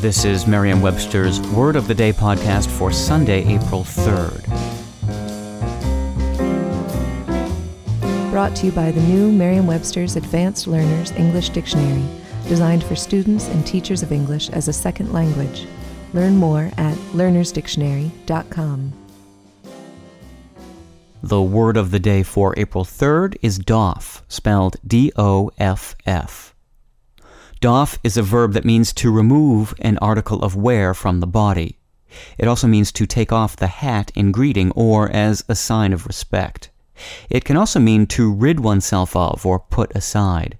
This is Merriam Webster's Word of the Day podcast for Sunday, April 3rd. Brought to you by the new Merriam Webster's Advanced Learners English Dictionary, designed for students and teachers of English as a second language. Learn more at learnersdictionary.com. The word of the day for April 3rd is doff, spelled D O F F. Doff is a verb that means to remove an article of wear from the body. It also means to take off the hat in greeting or as a sign of respect. It can also mean to rid oneself of or put aside.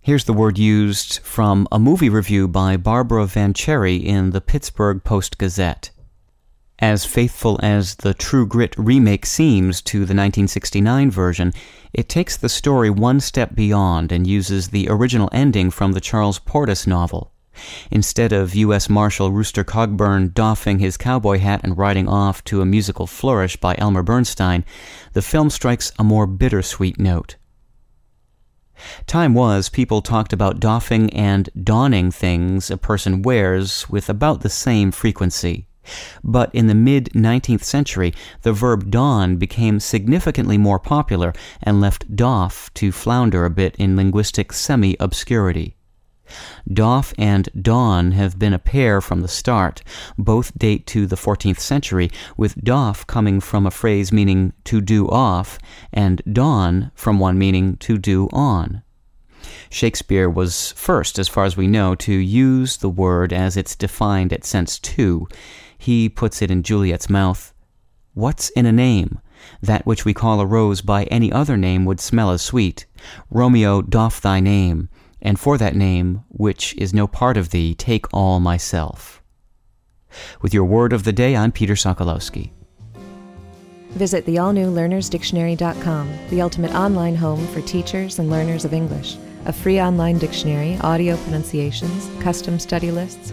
Here's the word used from a movie review by Barbara Vancheri in the Pittsburgh Post Gazette. As faithful as the True Grit remake seems to the 1969 version, it takes the story one step beyond and uses the original ending from the Charles Portis novel. Instead of U.S. Marshal Rooster Cogburn doffing his cowboy hat and riding off to a musical flourish by Elmer Bernstein, the film strikes a more bittersweet note. Time was, people talked about doffing and donning things a person wears with about the same frequency. But in the mid 19th century, the verb don became significantly more popular and left doff to flounder a bit in linguistic semi obscurity. Doff and don have been a pair from the start. Both date to the 14th century, with doff coming from a phrase meaning to do off, and don from one meaning to do on. Shakespeare was first, as far as we know, to use the word as it's defined at sense two he puts it in Juliet's mouth. What's in a name? That which we call a rose by any other name would smell as sweet. Romeo, doff thy name, and for that name, which is no part of thee, take all myself. With your word of the day, I'm Peter Sokolowski. Visit the all new learnersdictionary.com, the ultimate online home for teachers and learners of English. A free online dictionary, audio pronunciations, custom study lists,